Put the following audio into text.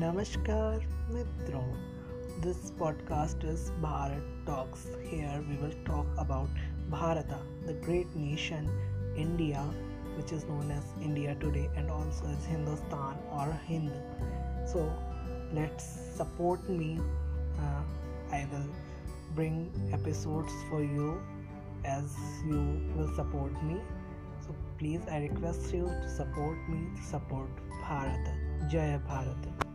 Namaskar Mitro. This podcast is Bharat Talks. Here we will talk about Bharata, the great nation, India, which is known as India today, and also as Hindustan or Hind. So let's support me. Uh, I will bring episodes for you as you will support me. So please, I request you to support me support Bharata, Jaya Bharata.